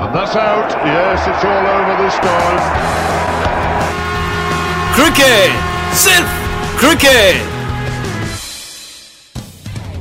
And that's out. Yes, it's all over this time. Cricket सिर्फ़ cricket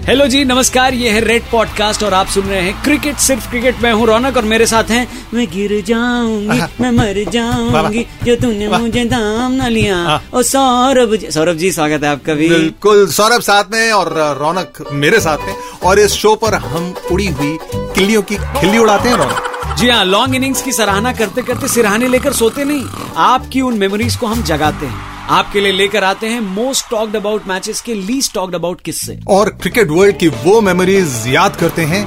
hello जी नमस्कार। ये है रेड पॉडकास्ट और आप सुन रहे हैं क्रिकेट सिर्फ़ क्रिकेट मैं हूँ रौनक और मेरे साथ हैं मैं गिर जाऊँगी मैं मर जाऊँगी जो तूने मुझे दाम न लिया। और सौरभ जी सौरभ जी स्वागत है आपका भी। बिल्कुल सौरभ साथ में और रौनक मेरे साथ में और इस शो पर हम उड़ी हुई किल्लियों की खिल्ली उड़ाते हैं रौनक। जी हाँ लॉन्ग इनिंग्स की सराहना करते करते सिरहाने लेकर सोते नहीं। आपकी उन मेमोरीज को हम जगाते हैं। आपके लिए लेकर आते हैं मोस्ट टॉक्ड अबाउट मैचेस के लीस्ट टॉक्ड अबाउट किस्से। और क्रिकेट वर्ल्ड की वो मेमोरीज याद करते हैं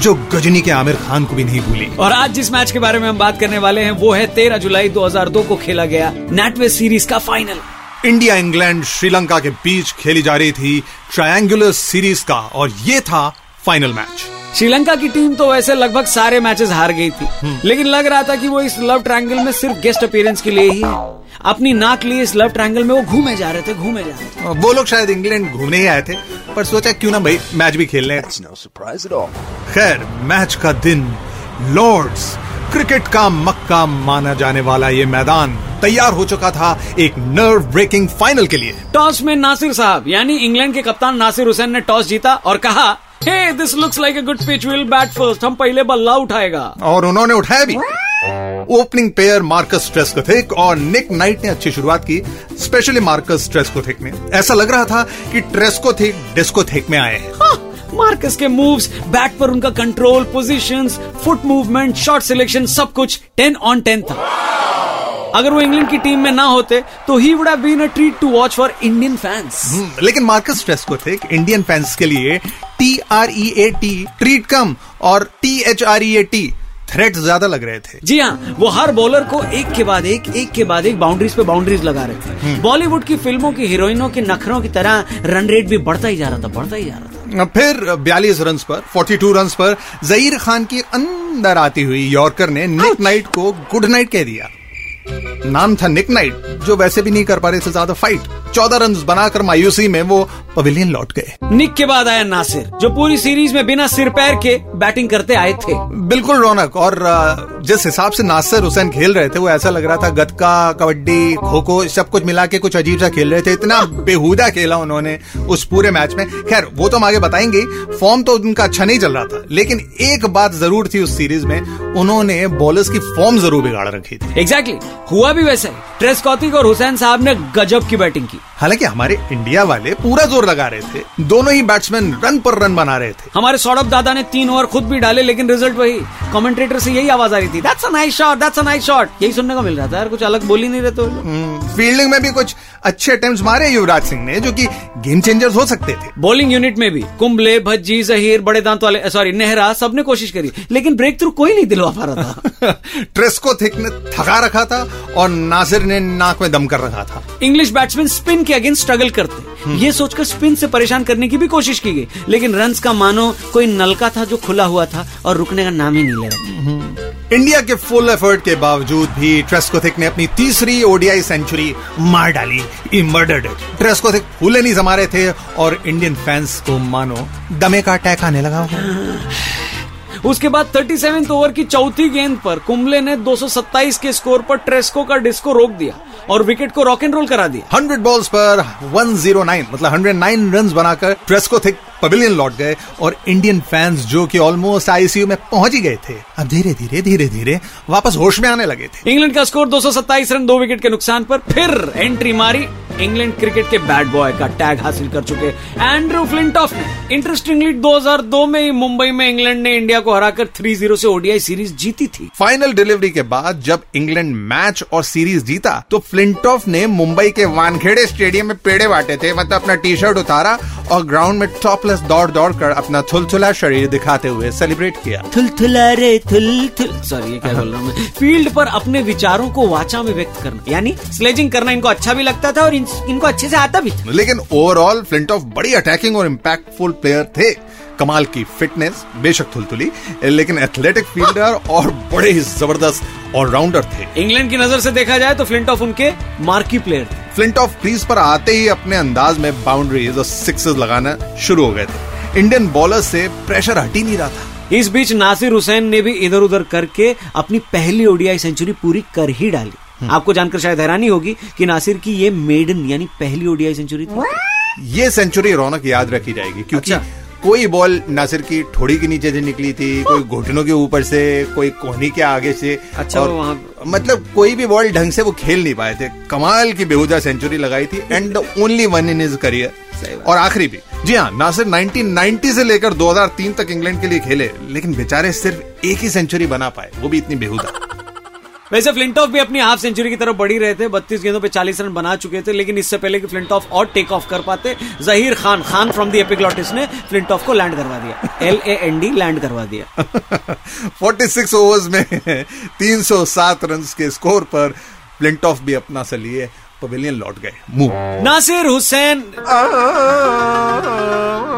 जो गजनी के आमिर खान को भी नहीं भूली। और आज जिस मैच के बारे में हम बात करने वाले हैं वो है 13 जुलाई 2002 को खेला गया नेटवे सीरीज़ का फाइनल इंडिया इंग्लैंड श्रीलंका के बीच खेली जा रही थी ट्रायंगुलर सीरीज़ का और ये था फाइनल मैच श्रीलंका की टीम तो वैसे लगभग सारे मैचेस हार गई थी। लेकिन लग रहा था कि वो इस लव ट्रायंगल में सिर्फ़ गेस्ट अपीयरेंस के लिए ही है। अपनी नाक लिए इस लव ट्रायंगल में वो घूमे जा रहे थे घूमे जा रहे थे। वो लोग शायद इंग्लैंड घूमने ही आए थे पर सोचा क्यों ना भाई मैच भी खेल लें खैर मैच का दिन लॉर्ड्स क्रिकेट का मक्का माना जाने वाला ये मैदान तैयार हो चुका था एक नर्व ब्रेकिंग फाइनल के लिए। टॉस में नासिर साहब यानी इंग्लैंड के कप्तान नासिर हुसैन ने टॉस जीता और कहा hey this looks like a good pitch will bat first हम पहले बल्ला उठाएगा। और उन्होंने उठाया भी। ओपनिंग पेयर मार्कस ट्रेस्कोथिक और निक नाइट ने अच्छी शुरुआत की स्पेशली मार्कस ट्रेस्कोथिक ने ऐसा लग रहा था कि ट्रेस्कोथिक डिस्कोथिक में आए हैं। हाँ, मार्कस के मूव्स बैट पर उनका control positions foot movement shot selection सब कुछ टेन ऑन टेन था। अगर वो इंग्लैंड की टीम में ना होते तो ही would have been a treat to watch for Indian fans hmm, लेकिन मार्कस ट्रेस्कोथिक इंडियन फैंस के लिए T R E A T treat कम और T H R E A T threat ज़्यादा लग रहे थे। जी हाँ वो हर बॉलर को एक के बाद एक एक के बाद एक बाउंड्रीज पे बाउंड्रीज लगा रहे थे। बॉलीवुड की फ़िल्मों की हीरोइनों के नखरों की तरह रन रेट भी बढ़ता ही जा रहा था बढ़ता ही जा रहा था। फिर 42 रन पर 42 रन पर जहीर खान की अंदर आती हुई यॉर्कर ने निक नाइट को गुड नाइट कह दिया। नाम था निक नाइट जो वैसे भी नहीं कर पा रहे थे ज़्यादा फाइट चौदह रन बनाकर मायूसी में वो पवेलियन लौट गए। निक के बाद आया नासिर जो पूरी सीरीज़ में बिना सिर पैर के बैटिंग करते आए थे। बिल्कुल रौनक और जिस हिसाब से नासिर हुसैन खेल रहे थे वो ऐसा लग रहा था गतका कबड्डी खो खो सब कुछ मिला के कुछ अजीब सा खेल रहे थे। इतना बेहुदा खेला उन्होंने उस पूरे मैच में। खैर वो तो हम आगे बताएँगे फॉर्म तो उनका अच्छा नहीं चल रहा था लेकिन एक बात ज़रूर थी उस सीरीज़ में उन्होंने बॉलर्स की फॉर्म ज़रूर बिगाड़ रखी थी। Exactly exactly. हुआ भी वैसे ट्रेस कौतिक और हुसैन साहब ने गजब की बैटिंग की। हालाँकि हमारे इंडिया वाले पूरा ज़ोर लगा रहे थे। दोनों ही बैट्समैन रन पर रन बना रहे थे। हमारे सौरभ दादा ने तीन ओवर खुद भी डाले लेकिन रिज़ल्ट वही। कमेंटेटर से यही आवाज़ आ रही थी that's a nice shot that's a nice shot यही सुनने को मिल रहा था यार कुछ अलग बोल ही नहीं रहे तो फील्डिंग में भी कुछ अच्छे अटेम्प्ट मारे युवराज सिंह ने जो की गेम चेंजर्स हो सकते थे। बॉलिंग यूनिट में भी कुंबले भज्जी जहीर बड़े दांत वाले सॉरी नेहरा सबने कोशिश करी लेकिन ब्रेक थ्रू कोई नहीं दिलवा पा रहा था। ट्रेस्को थिक ने थका रखा था और नासिर ने नाक में दम कर रखा था। इंग्लिश बैट्समैन स्पिन के अगेंस्ट स्ट्रगल करते। ये सोचकर स्पिन से परेशान करने की भी कोशिश की गई। लेकिन रन का मानो कोई नलका था जो खुला हुआ था और रुकने का नाम ही नहीं ले रहा। इंडिया के फुल एफर्ट के बावजूद भी ट्रेस्कोथिक ने अपनी तीसरी ओडीआई सेंचुरी मार डाली। ही मर्डर्ड ट्रेस्कोथिक फूले नहीं जमा रहे थे और इंडियन फैंस को मानो दमे का अटैक आने लगा उसके बाद 37 ओवर की चौथी गेंद पर कुंबले ने 227 के स्कोर पर ट्रेस्को का डिस्को रोक दिया और विकेट को रॉक एंड रोल करा दिया। 100 बॉल्स पर 109 मतलब 109 रन बनाकर ट्रेस्को थिक पवेलियन लौट गए और इंडियन फैंस जो कि ऑलमोस्ट आईसीयू में पहुँच ही गए थे अब धीरे धीरे धीरे धीरे वापस होश में आने लगे थे। इंग्लैंड का स्कोर 227 रन दो विकेट के नुकसान पर फिर एंट्री मारी। इंग्लैंड क्रिकेट के बैट बॉय का टैग हासिल कर चुके एंड्रू फ्लिंटॉफ ने। इंटरेस्टिंगली 2002 में ही मुंबई में इंग्लैंड ने इंडिया को हराकर 3-0 से ओडीआई सीरीज़ जीती थी। फाइनल डिलीवरी के बाद जब इंग्लैंड मैच और सीरीज़ जीता तो फ्लिंटॉफ ने मुंबई के वानखेड़े स्टेडियम में पेड़े बांटे थे। मतलब अपना टी शर्ट उतारा और ग्राउंड में टॉपलेस दौड़ दौड़ कर अपना थुलथुला शरीर दिखाते हुए सेलिब्रेट किया। थुलथुला रे थुल थुल सॉरी क्या बोल रहा हूँ फ़ील्ड पर अपने विचारों को वाचा में व्यक्त करना यानी स्लेजिंग करना इनको अच्छा भी लगता था और इन, इनको अच्छे से आता भी था। लेकिन ओवरऑल फ्लिंटॉफ बड़ी अटैकिंग और इम्पैक्टफुल प्लेयर थे। कमाल की फिटनेस बेशक थुलथुली लेकिन एथलेटिक फील्डर और बड़े ही ज़बरदस्त ऑलराउंडर थे। इंग्लैंड की नज़र से देखा जाए तो फ्लिंट ऑफ़ उनके मार्की प्लेयर थे। फ्लिंट ऑफ़ क्रीज पर आते ही अपने अंदाज में बाउंड्रीज और सिक्सेस लगाना शुरू हो गए थे। इंडियन बॉलर से प्रेशर हट ही नहीं रहा था। इस बीच नासिर हुसैन ने भी इधर उधर करके अपनी पहली ओडीआई सेंचुरी पूरी कर ही डाली। आपको जानकर शायद हैरानी होगी कि नासिर की ये मेडन यानी पहली ओडीआई सेंचुरी थी। ये सेंचुरी रौनक याद रखी जाएगी क्योंकि अच्छा। कोई बॉल नासिर की ठोड़ी के नीचे से निकली थी कोई घुटनों के ऊपर से कोई कोहनी के आगे से अच्छा, और वहाँ- मतलब कोई भी बॉल ढंग से वो खेल नहीं पाए थे। कमाल की बेहुदा सेंचुरी लगाई थी and only one in his career और आखिरी भी। जी हाँ नासिर 1990 से लेकर 2003 तक इंग्लैंड के लिए खेले लेकिन बेचारे सिर्फ़ एक ही सेंचुरी बना पाए वो भी इतनी बेहुदा। वैसे फ्लिंटॉफ भी अपनी हाफ़ सेंचुरी की तरफ़ बढ़ी रहे थे बत्तीस गेंदों पे 40 रन बना चुके थे लेकिन इससे पहले कि फ्लिंटॉफ और टेक ऑफ़ कर पाते Zaheer Khan Khan from the epiglottis ने फ्लिंटॉफ को लैंड करवा दिया। L A N D land करवा दिया। 46 ओवर्स में 307 रन के स्कोर पर फ्लिंटॉफ भी अपना सा लिए पवेलियन लौट गए। मुँह। नासिर हुसैन।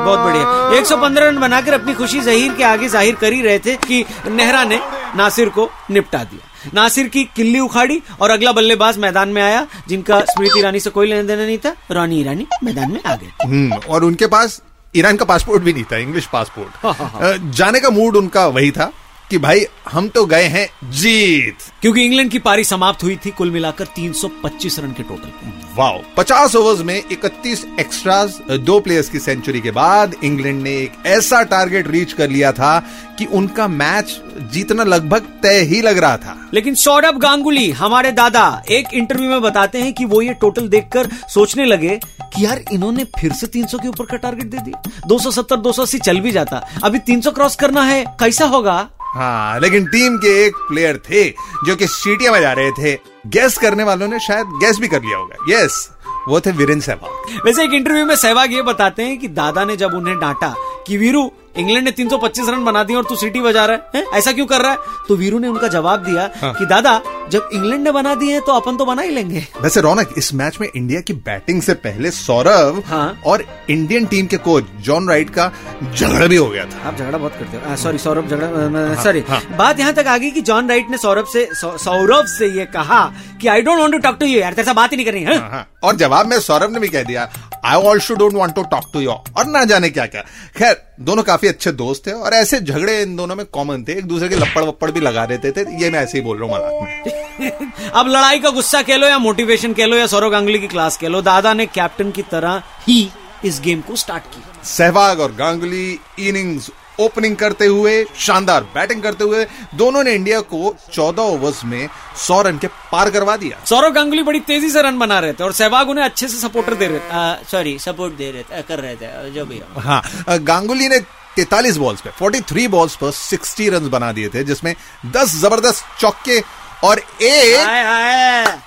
बहुत बढ़िया। 115 रन बनाकर अपनी खुशी जहीर के आगे ज़ाहिर कर ही रहे थे कि नेहरा ने नासिर को निपटा दिया। नासिर की किल्ली उखाड़ी और अगला बल्लेबाज मैदान में आया जिनका स्मृति ईरानी से कोई लेना देना नहीं था रानी ईरानी मैदान में आ गए। हम्म, और उनके पास ईरान का पासपोर्ट भी नहीं था इंग्लिश पासपोर्ट। जाने का मूड उनका वही था। कि भाई हम तो गए हैं जीत। क्योंकि इंग्लैंड की पारी समाप्त हुई थी कुल मिलाकर 325 रन के टोटल वाओ। 50 ओवर्स में 31 एक्स्ट्रास दो प्लेयर्स की सेंचुरी के बाद इंग्लैंड ने एक ऐसा टारगेट रीच कर लिया था कि उनका मैच जीतना लगभग तय ही लग रहा था। लेकिन सौरभ गांगुली हमारे दादा एक इंटरव्यू में बताते हैं कि वो ये टोटल देखकर सोचने लगे कि यार इन्होंने फिर से 300 के ऊपर का टारगेट दे दिया। 270 280 चल भी जाता। अभी 300 क्रॉस करना है कैसा होगा? हाँ लेकिन टीम के एक प्लेयर थे जो कि सीटियाँ बजा रहे थे। गैस करने वालों ने शायद गैस भी कर लिया होगा। यस वो थे वीरेंद्र सहवाग। वैसे एक इंटरव्यू में सहवाग ये बताते हैं कि दादा ने जब उन्हें डांटा कि वीरू इंग्लैंड ने 325 रन बना दिए और तू सिटी बजा रहा है, हैं? ऐसा क्यों कर रहा है? तो वीरू ने उनका जवाब दिया हाँ। कि दादा जब इंग्लैंड ने बना दिए हैं तो अपन तो बना ही लेंगे। वैसे रौनक इस मैच में इंडिया की बैटिंग से पहले सौरभ हाँ। और इंडियन टीम के कोच जॉन राइट का झगड़ा भी हो गया था। आप झगड़ा बहुत करते हो। सॉरी सौरभ झगड़ा सॉरी बात यहाँ तक आ गई कि जॉन राइट ने सौरभ से सौरभ से ये कहा कि I don't want to talk to you यार तेरे बात ही नहीं करनी है हाँ, और जवाब में सौरभ ने भी कह दिया I also don't want to talk to you और ना जाने क्या क्या। खैर दोनों काफ़ी अच्छे दोस्त थे और ऐसे झगड़े इन दोनों में कॉमन थे। एक दूसरे के लपड़ वप्पड़ भी लगा देते थे। ये मैं ऐसे ही बोल रहा हूँ मज़ाक में। अब लड़ाई का गुस्सा कह लो या मोटिवेशन कह लो या सौरव गांगुली की क्लास कह लो दादा ने कैप्टन की तरह ही इस गेम को स्टार्ट किया। सहवाग और गांगुली इनिंग्स ओपनिंग करते हुए शानदार बैटिंग करते हुए दोनों ने इंडिया को 14 ओवर्स में 100 रन के पार करवा दिया। सौरव गांगुली बड़ी तेज़ी से रन बना रहे थे और सहवाग उन्हें अच्छे से सपोर्टर दे रहे थे। सॉरी सपोर्ट दे रहे थे कर रहे थे जो भी हाँ। गांगुली ने 43 बॉल्स पे 43 बॉल्स पर 60 रन बना दिए थे जिसमें 10 ज़बरदस्त चौके और एक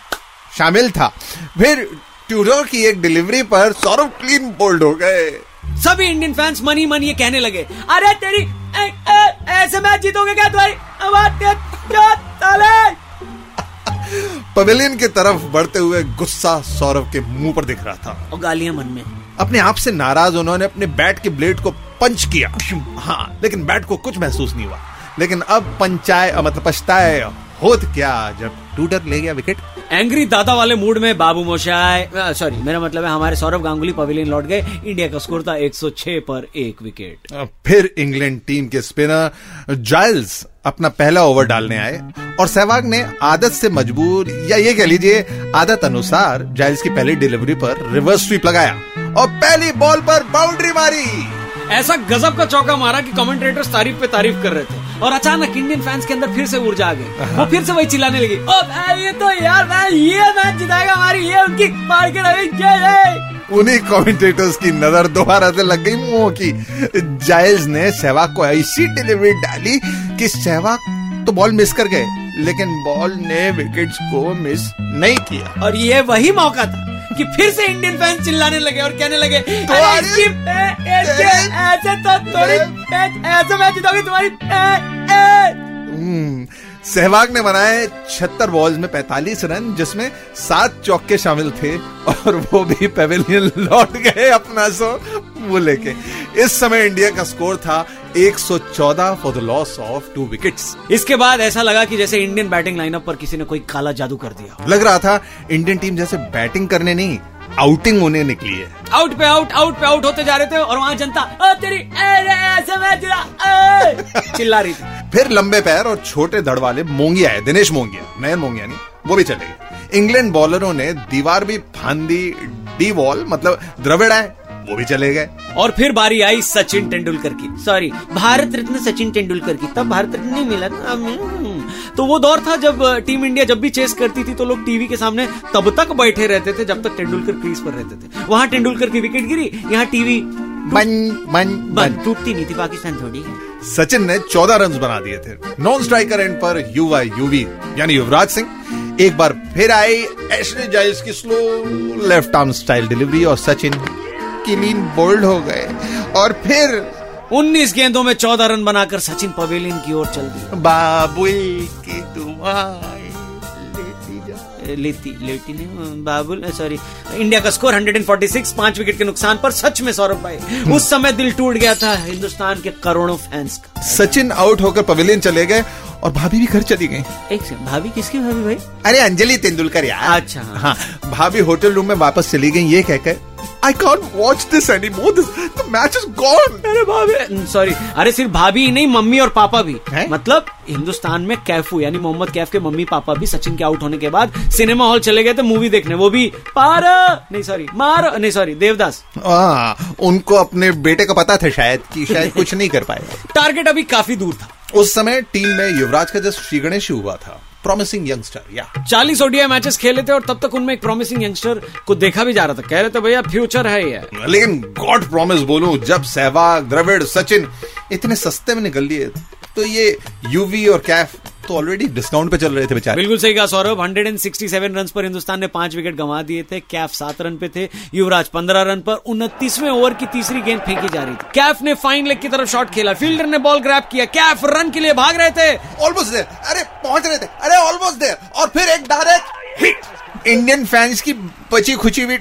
शामिल था। फिर ट्यूडर की एक डिलीवरी पर सौरभ क्लीन बोल्ड हो गए। सभी इंडियन फैंस मनी मनी ये कहने लगे अरे तेरी ए, ए, ऐसे मैच जीतोगे क्या तुम्हारी पवेलियन की तरफ़ बढ़ते हुए गुस्सा सौरभ के मुँह पर दिख रहा था। और गालियाँ मन में। अपने आप से नाराज़ उन्होंने अपने बैट के ब्लेड को पंच किया। हाँ लेकिन बैट को कुछ महसूस नहीं हुआ। लेकिन अब पंचाय मतलब पछताए होत क्या? जब टूटर ले गया विकेट एंग्री दादा वाले मूड में बाबू मोशाय सॉरी मेरा मतलब है हमारे सौरभ गांगुली पवेलियन लौट गए इंडिया का स्कोर था 106 पर एक विकेट फिर इंग्लैंड टीम के स्पिनर जाइल्स अपना पहला ओवर डालने आए और सहवाग ने आदत से मजबूर या ये कह लीजिए आदत अनुसार जाइल्स की पहली डिलीवरी पर रिवर्स स्वीप लगाया और पहली बॉल पर बाउंड्री मारी। ऐसा गजब का चौका मारा कि कमेंटेटर्स तारीफ़ पे तारीफ़ कर रहे थे। और अचानक इंडियन फैंस के अंदर फिर से ऊर्जा आ गई। वो फिर से वही चिल्लाने लगी ओ ये तो यार मैं ये मैच जिताएगा हमारी ये उनकी मार के रही ये, ये। उन्हीं कमेंटेटर्स की नज़र दोबारा से लग गई मुँह की। जायल्स ने सहवाग को ऐसी डिलीवरी डाली कि सहवाग तो बॉल मिस कर गए लेकिन बॉल ने विकेट्स को मिस नहीं किया। और ये वही मौका था। कि फिर से इंडियन फैंस चिल्लाने लगे और कहने लगे "अरे तुम्हारी- इसकी- ए- ऐसे तो थोड़ी ऐसे मैच जीतोगे तुम्हारी सहवाग ने बनाए छिहत्तर बॉल्स में 45 रन जिसमें सात चौके शामिल थे और वो भी पेवेलियन लौट गए अपना सो वो लेके। इस समय इंडिया का स्कोर था 114 for the loss of two wickets इसके बाद ऐसा लगा कि जैसे इंडियन बैटिंग लाइनअप पर किसी ने कोई काला जादू कर दिया लग रहा था इंडियन टीम जैसे बैटिंग करने नहीं आउटिंग होने निकली है। आउट पे आउट आउट पे आउट होते जा रहे थे और वहाँ जनता "ओ तेरी अरे ऐसे मैं तेरा, ए!" चिल्ला रही थी। फिर लंबे पैर और छोटे धड़ वाले मोंगिया है दिनेश मोंगिया नयन मोंगिया नहीं वो भी चले गए। इंग्लैंड बॉलरों ने दीवार भी फांदी डी वॉल मतलब द्रविड़ है वो भी चले गए। और फिर बारी आई सचिन तेंदुलकर की। सॉरी भारत रत्न सचिन तेंदुलकर की। तब भारत रत्न नहीं मिला। तो वो दौर था जब टीम इंडिया जब भी चेस करती थी तो लोग टीवी के सामने तब तक बैठे रहते थे जब तक तेंदुलकर क्रीज पर रहते थे। वहाँ तेंदुलकर की विकेट गिरी यहाँ टीवी बन बन बंद टूटती नहीं थी पाकिस्तान थोड़ी है। सचिन ने 14 रन बना दिए थे। नॉन स्ट्राइकर एंड पर युवा यूवी यानी युवराज सिंह एक बार फिर आई एशले जाइल्स की slow left arm style delivery और सचिन क्लीन बोल्ड हो गए। और फिर 19 गेंदों में 14 रन बनाकर सचिन पवेलियन की ओर चल दी बाबुल की लेती लेती लेती नहीं बाबुल सॉरी इंडिया का स्कोर 146 पाँच विकेट के नुकसान पर सच में सौरभ भाई। उस समय दिल टूट गया था हिंदुस्तान के करोड़ों फैंस का। सचिन आउट होकर पवेलियन चले गए और भाभी भी घर चली गई। एक भाभी किसकी भाभी भाई? अरे अंजलि तेंदुलकर यार। अच्छा, हाँ। हाँ भाभी होटल रूम में वापस चली गई ये कहकर I can't watch this any more the match is gone अरे भाभी सॉरी अरे सिर्फ़ भाभी ही नहीं मम्मी और पापा भी। हैं? मतलब हिंदुस्तान में कैफू यानी मोहम्मद कैफ के मम्मी पापा भी सचिन के आउट होने के बाद सिनेमा हॉल चले गए थे मूवी देखने। वो भी पार नहीं सॉरी मार नहीं सॉरी देवदास। हाँ उनको अपने बेटे का पता था शायद कि शायद कुछ नहीं कर पाएगा टारगेट अभी काफ़ी दूर था। उस समय टीम में युवराज का जस्ट श्री गणेश हुआ था। प्रॉमिसिंग यंगस्टर या चालीस ओडिया मैचेस खेले थे और तब तक उनमें एक प्रॉमिसिंग यंगस्टर को देखा भी जा रहा था। कह रहे थे भैया फ्यूचर है ये। लेकिन गॉड प्रॉमिस बोलूँ जब सहवाग द्रविड़ सचिन इतने सस्ते में निकल लिए तो ये यूवी और कैफ तो ऑलरेडी डिस्काउंट पे चल रहे थे बेचारे। बिल्कुल सही कहा सौरभ। 167 रन पर हिंदुस्तान ने पाँच विकेट गंवा दिए थे। कैफ सात रन पे थे। युवराज पंद्रह रन पर उनतीसवें ओवर की तीसरी गेंद फेंकी जा रही थी। कैफ ने फाइन लेग की तरफ़ शॉट खेला। फील्डर ने बॉल ग्रैप किया। कैफ रन के लिए भाग रहे थे। ऑलमोस्ट देर अरे पहुँच रहे थे। अरे ऑलमोस्ट देर और फिर एक डायरेक्ट हिट इंडियन फैंस की बची खुची भी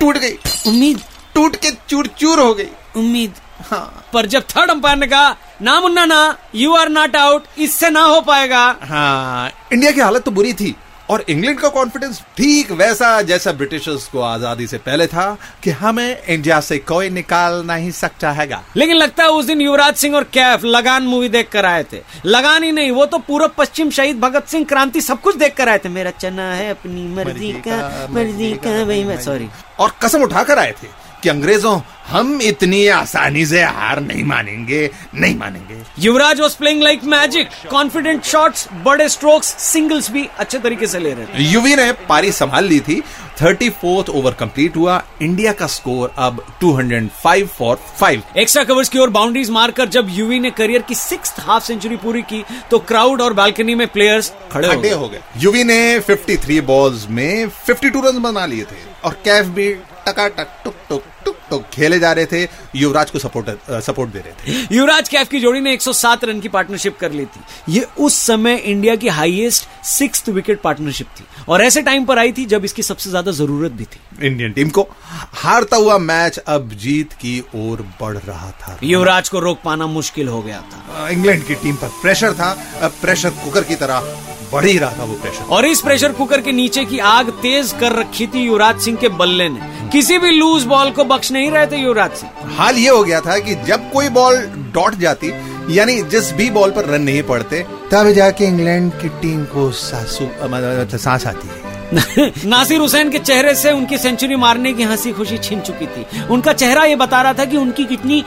टूट गई। उम्मीद। टूट के चूर चूर हो गई। उम्मीद। हाँ। पर जब थर्ड अंपायर ने कहा ना मुन्ना ना यू आर नॉट आउट इससे ना हो पाएगा। हाँ इंडिया की हालत तो बुरी थी और इंग्लैंड का कॉन्फिडेंस ठीक वैसा जैसा ब्रिटिशर्स को आज़ादी से पहले था कि हमें इंडिया से कोई निकाल नहीं सकता हैगा। लेकिन लगता है उस दिन युवराज सिंह और कैफ लगान मूवी देख कर आए थे। लगान ही नहीं वो तो पूर्व पश्चिम शहीद भगत सिंह क्रांति सब कुछ देख कर आए थे। मेरा चना है अपनी मर्ज़ी का मर्ज़ी का वही मैं सॉरी और कसम उठाकर आए थे। कि अंग्रेज़ों हम इतनी आसानी से हार नहीं मानेंगे नहीं मानेंगे। Yuvraj was playing like magic confident shots बड़े स्ट्रोक्स सिंगल्स भी अच्छे तरीके से ले रहे थे। युवी ने पारी संभाल ली थी। थर्टी फोर्थ ओवर कंप्लीट हुआ। इंडिया का स्कोर अब 205 फॉर 5 एक्स्ट्रा कवर्स की ओर बाउंड्रीज मारकर जब यूवी ने करियर की सिक्स हाफ़ सेंचुरी पूरी की तो क्राउड और बालकनी में प्लेयर्स खड़े हो गए। हो गए। युवी ने 53 बॉल्स में 52 रन बना लिए थे। और कैफ भी टकाटक टुक टुक टुक टुक खेले जा रहे थे युवराज को सपोर्ट सपोर्ट दे रहे थे। युवराज कैफ की जोड़ी ने 107 रन की पार्टनरशिप कर ली थी। ये उस समय इंडिया की हाईएस्ट सिक्स विकेट पार्टनरशिप थी। और ऐसे टाइम पर आई थी जब इसकी सबसे ज़्यादा ज़रूरत भी थी। इंडियन टीम को हारता हुआ मैच अब जीत की ओर बढ़ रहा था। युवराज को रोक पाना मुश्किल हो गया था। इंग्लैंड की टीम पर प्रेशर था। प्रेशर कुकर की तरह बढ़ ही रहा था वो प्रेशर और इस प्रेशर कुकर के नीचे की आग तेज कर रखी थी युवराज सिंह के बल्ले ने। किसी भी लूज बॉल को बख्श नहीं रहे थे युवराज सिंह। हाल ये हो गया था कि जब कोई बॉल डॉट जाती यानी जिस भी बॉल पर रन नहीं पड़ते तब जाके इंग्लैंड की टीम को सासू मतलब सांस आती है। नासिर हुसैन के चेहरे से उनकी सेंचुरी मारने की हँसी खुशी छिन चुकी थी। उनका चेहरा ये बता रहा था कि उनकी कितनी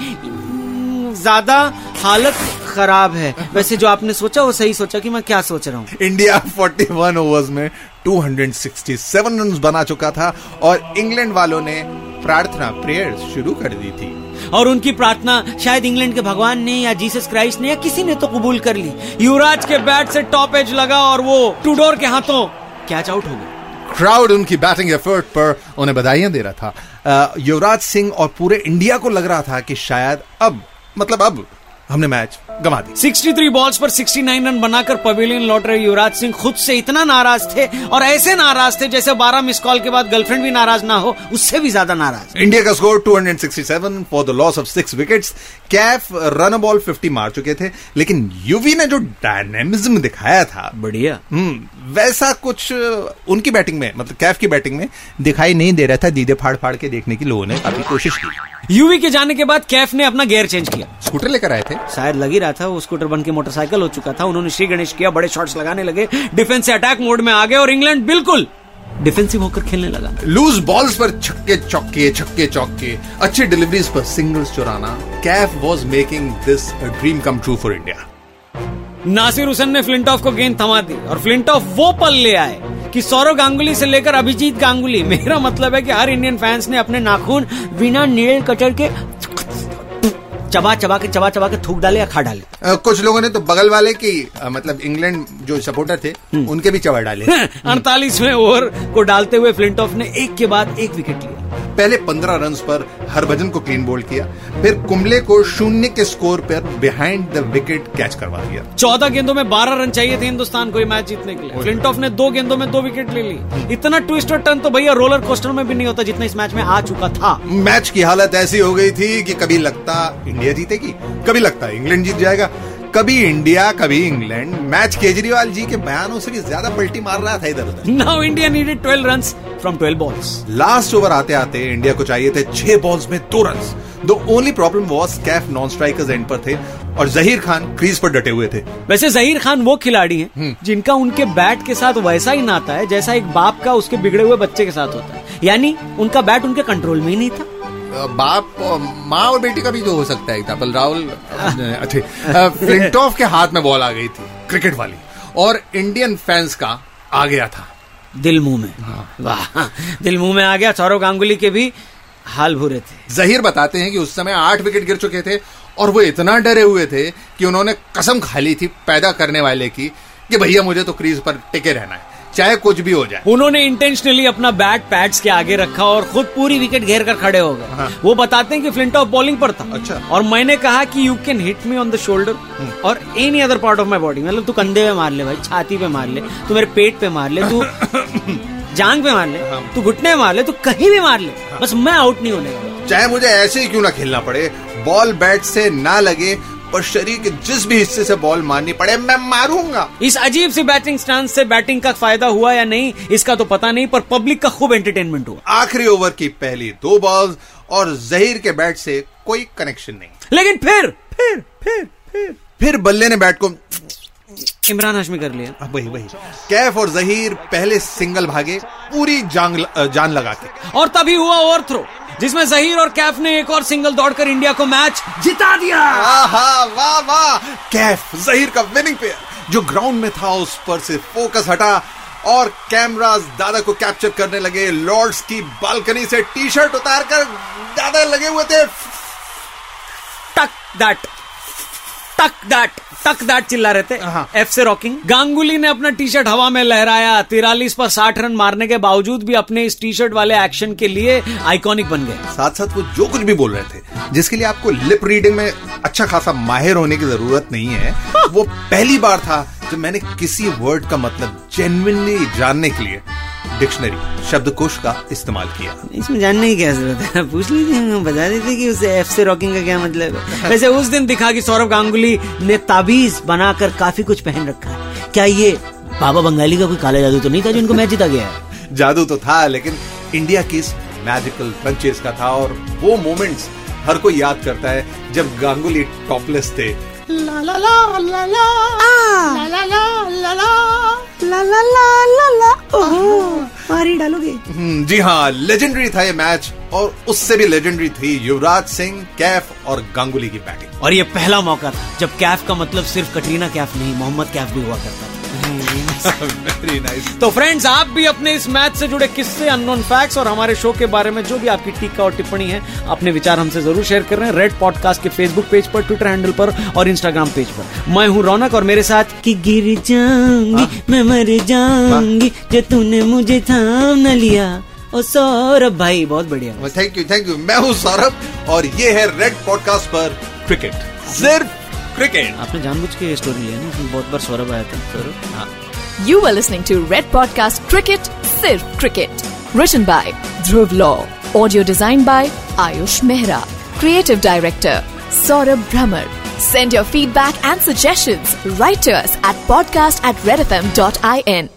ज़्यादा हालत खराब है। वैसे जो आपने सोचा वो सही सोचा कि मैं क्या सोच रहा हूँ। इंडिया 41 ओवर्स में 267 रन बना चुका था और इंग्लैंड वालों ने प्रार्थना प्रेयर शुरू कर दी थी। और उनकी प्रार्थना शायद इंग्लैंड के भगवान ने या जीसस क्राइस्ट ने या किसी ने तो कबूल कर ली। युवराज के बैट से टॉप एज लगा और वो टूडोर के हाथों कैच आउट हो गए। क्राउड उनकी बैटिंग एफर्ट पर उन्हें बधाइयाँ दे रहा था। युवराज सिंह और पूरे इंडिया को लग रहा था कि शायद अब मतलब अब हमने मैच गंवा दी 63 बॉल्स पर 69 रन बनाकर पवेलियन लौट रहे युवराज सिंह खुद से इतना नाराज़ थे और ऐसे नाराज़ थे जैसे 12 मिस कॉल के बाद गर्लफ्रेंड भी नाराज़ ना हो उससे भी ज़्यादा नाराज़। इंडिया का score 267 for the loss of six wickets Kaif run ball 50 मार चुके थे लेकिन यूवी ने जो डायनेमिज्म दिखाया था बढ़िया। हम्म वैसा कुछ उनकी बैटिंग में मतलब कैफ की बैटिंग में दिखाई नहीं दे रहा था दीदे फाड़ फाड़ के देखने की लोगों ने काफ़ी कोशिश की। यूवी के जाने के बाद कैफ ने अपना गेयर चेंज किया। स्कूटर लेकर आए थे। शायद लग ही रहा था वो स्कूटर बन के मोटरसाइकिल हो चुका था। उन्होंने श्री गणेश किया बड़े शॉट्स लगाने लगे। डिफेंस से अटैक मोड में आ गए और इंग्लैंड बिल्कुल डिफेंसिव होकर खेलने लगा। लूज बॉल्स पर छक्के चौके छक्के चौके। अच्छी डिलीवरीज पर सिंगल्स चुराना। Kaif was making this dream come true for India Nasser Hussain ने फ्लिंटॉफ को गेंद थमा दी और फ्लिंटॉफ वो पल ले आए। कि सौरव गांगुली से लेकर अभिजीत गांगुली। मेरा मतलब है कि हर इंडियन फैंस ने अपने नाखून बिना नील कटर के चबा चबा के चबा चबा के थूक डाले या खा डाले। आ, कुछ लोगों ने तो बगल वाले की आ, मतलब इंग्लैंड जो सपोर्टर थे उनके भी चबा डाले। अड़तालीसवें ओवर को डालते हुए फ्लिंटॉफ ने एक के बाद एक विकेट लिया। पहले 15 रन्स पर हरभजन को क्लीन बोल्ड किया फिर कुंबले को शून्य के स्कोर पर बिहाइंड द विकेट कैच करवा दिया। चौदह गेंदों में बारह रन चाहिए थे हिंदुस्तान को मैच जीतने के लिए। फ्लिंटॉफ ने दो गेंदों में दो विकेट ले ली। इतना ट्विस्ट और टर्न तो भैया रोलर कोस्टर में भी नहीं होता जितना इस मैच में आ चुका था। मैच की हालत ऐसी हो गई थी कि कभी लगता इंडिया जीतेगी कभी लगता इंग्लैंड जीत जाएगा। कभी इंडिया कभी इंग्लैंड। मैच केजरीवाल जी के बयानों से भी ज़्यादा पलटी मार रहा था इधर उधर now India needed 12 runs from 12 balls last over आते आते इंडिया को चाहिए थे छह बॉल्स में दो run the only problem was Kaif non striker's end पर थे और जहीर खान क्रीज पर डटे हुए थे। वैसे जहीर खान वो खिलाड़ी हैं जिनका उनके बैट के साथ वैसा ही नाता है जैसा एक बाप का उसके बिगड़े हुए बच्चे के साथ होता है। यानी उनका बैट उनके कंट्रोल में ही नहीं था। बाप माँ और बेटी का भी जो हो सकता है एग्ज़ाम्पल राहुल अच्छा। फ्लिंटॉफ के हाथ में बॉल आ गई थी क्रिकेट वाली। और इंडियन फैंस का आ गया था। दिल मुँह में। वाह दिल मुँह में आ गया। सौरव गांगुली के भी हाल बुरे थे। जहीर बताते हैं कि उस समय आठ विकेट गिर चुके थे और वो इतना डरे हुए थे कि उन्होंने कसम खा ली थी पैदा करने वाले की कि भैया मुझे तो क्रीज पर टिके रहना है। चाहे कुछ भी हो जाए। उन्होंने इंटेंशनली अपना बैट पैड्स के आगे रखा और खुद पूरी विकेट घेर कर खड़े हो गए। हाँ। वो बताते हैं कि फ्लिंट ऑफ़ बॉलिंग पर था। अच्छा। और मैंने कहा कि you can hit me on the shoulder और any other part of my body मतलब तू कंधे पे मार ले भाई छाती पे मार ले तू मेरे पेट पे मार ले तू जांग पे मार ले तू घुटने मार ले तू कहीं भी मार ले। बस मैं आउट नहीं होने चाहे मुझे ऐसे ही क्यों ना खेलना पड़े बॉल बैट से ना लगे पर शरीर के जिस भी हिस्से से बॉल मारनी पड़े मैं मारूँगा। इस अजीब सी बैटिंग स्टांस से बैटिंग का फ़ायदा हुआ या नहीं इसका तो पता नहीं पर पब्लिक का खूब एंटरटेनमेंट हुआ। आखिरी ओवर की पहली दो बॉल और जहीर के बैट से कोई कनेक्शन नहीं। लेकिन फिर फिर फिर फिर। फिर बल्ले ने बैट को इमरान हाशमी कर लिया वही वही। कैफ और जहीर पहले सिंगल भागे पूरी जान जान लगा के। और तभी हुआ ओवर थ्रो जिसमें जहीर और कैफ ने एक और सिंगल दौड़कर इंडिया को मैच जिता दिया। वाह वाह। कैफ जहीर का विनिंग पेयर जो ग्राउंड में था उस पर से फोकस हटा और कैमरास दादा को कैप्चर करने लगे। लॉर्ड्स की बालकनी से टी शर्ट उतार कर दादा लगे हुए थे। टक दैट टक दैट टक दैट चिल्ला रहे थे हाँ। एफ़ से रॉकिंग गांगुली ने अपना टी शर्ट हवा में लहराया। तिरालीस पर साठ रन मारने के बावजूद भी अपने इस टी शर्ट वाले एक्शन के लिए आइकॉनिक बन गए। साथ साथ वो जो कुछ भी बोल रहे थे जिसके लिए आपको लिप रीडिंग में अच्छा खासा माहिर होने की ज़रूरत नहीं है वो पहली बार था जब मैंने किसी वर्ड का मतलब जेन्युइनली जानने के लिए डिक्शनरी शब्दकोश का इस्तेमाल किया। इसमें जानने की क्या ज़रूरत है? पूछ लीजिए बता देते कि उसे एफ़ से रॉकिंग का क्या मतलब है। वैसे उस दिन दिखा कि सौरव गांगुली ने ताबीज बनाकर काफ़ी कुछ पहन रखा है। क्या ये बाबा बंगाली का कोई काला जादू तो नहीं था जो इनको मैच जिता गया है? जादू तो था लेकिन इंडिया की मैजिकल पंचेस का था और वो मोमेंट्स हर कोई याद करता है जब गांगुली टॉपलेस थे। ला ला ला ला ला। ला ला ला ला ला। ला ला ला पारी डालोगे? हम्म, जी हाँ लेजेंडरी था ये मैच और उससे भी लेजेंडरी थी युवराज सिंह कैफ और गांगुली की बैटिंग और ये पहला मौका था जब कैफ का मतलब सिर्फ़ कटरीना कैफ नहीं मोहम्मद कैफ भी हुआ करता था। वेरी नाइस तो फ्रेंड्स आप भी अपने इस मैच से जुड़े किस्से अननोन फैक्ट्स और हमारे शो के बारे में जो भी आपकी टीका और टिप्पणी है अपने विचार हमसे ज़रूर शेयर कर रहे हैं रेड पॉडकास्ट के फेसबुक पेज पर ट्विटर हैंडल पर और इंस्टाग्राम पेज पर। मैं हूँ रौनक और मेरे साथ कि गिर जाऊँगी मैं मर जाऊँगी जो तूने मुझे थाम न लिया। ओ सौरभ भाई बहुत बढ़िया। थैंक यू थैंक यू मैं हूँ सौरभ और ये है रेड पॉडकास्ट पर क्रिकेट सिर्फ़ क्रिकेट आपने जानबूझ के ये स्टोरी लिया ना इसमें बहुत बार सौरभ आया था सौरभ हाँ You were listening to Red Podcast Cricket, Sirf Cricket. Written by Dhruv Law. Audio designed by Ayush Mehra. Creative Director Saurabh Brahmer. Send your feedback and suggestions right to us at podcast at redfm.in.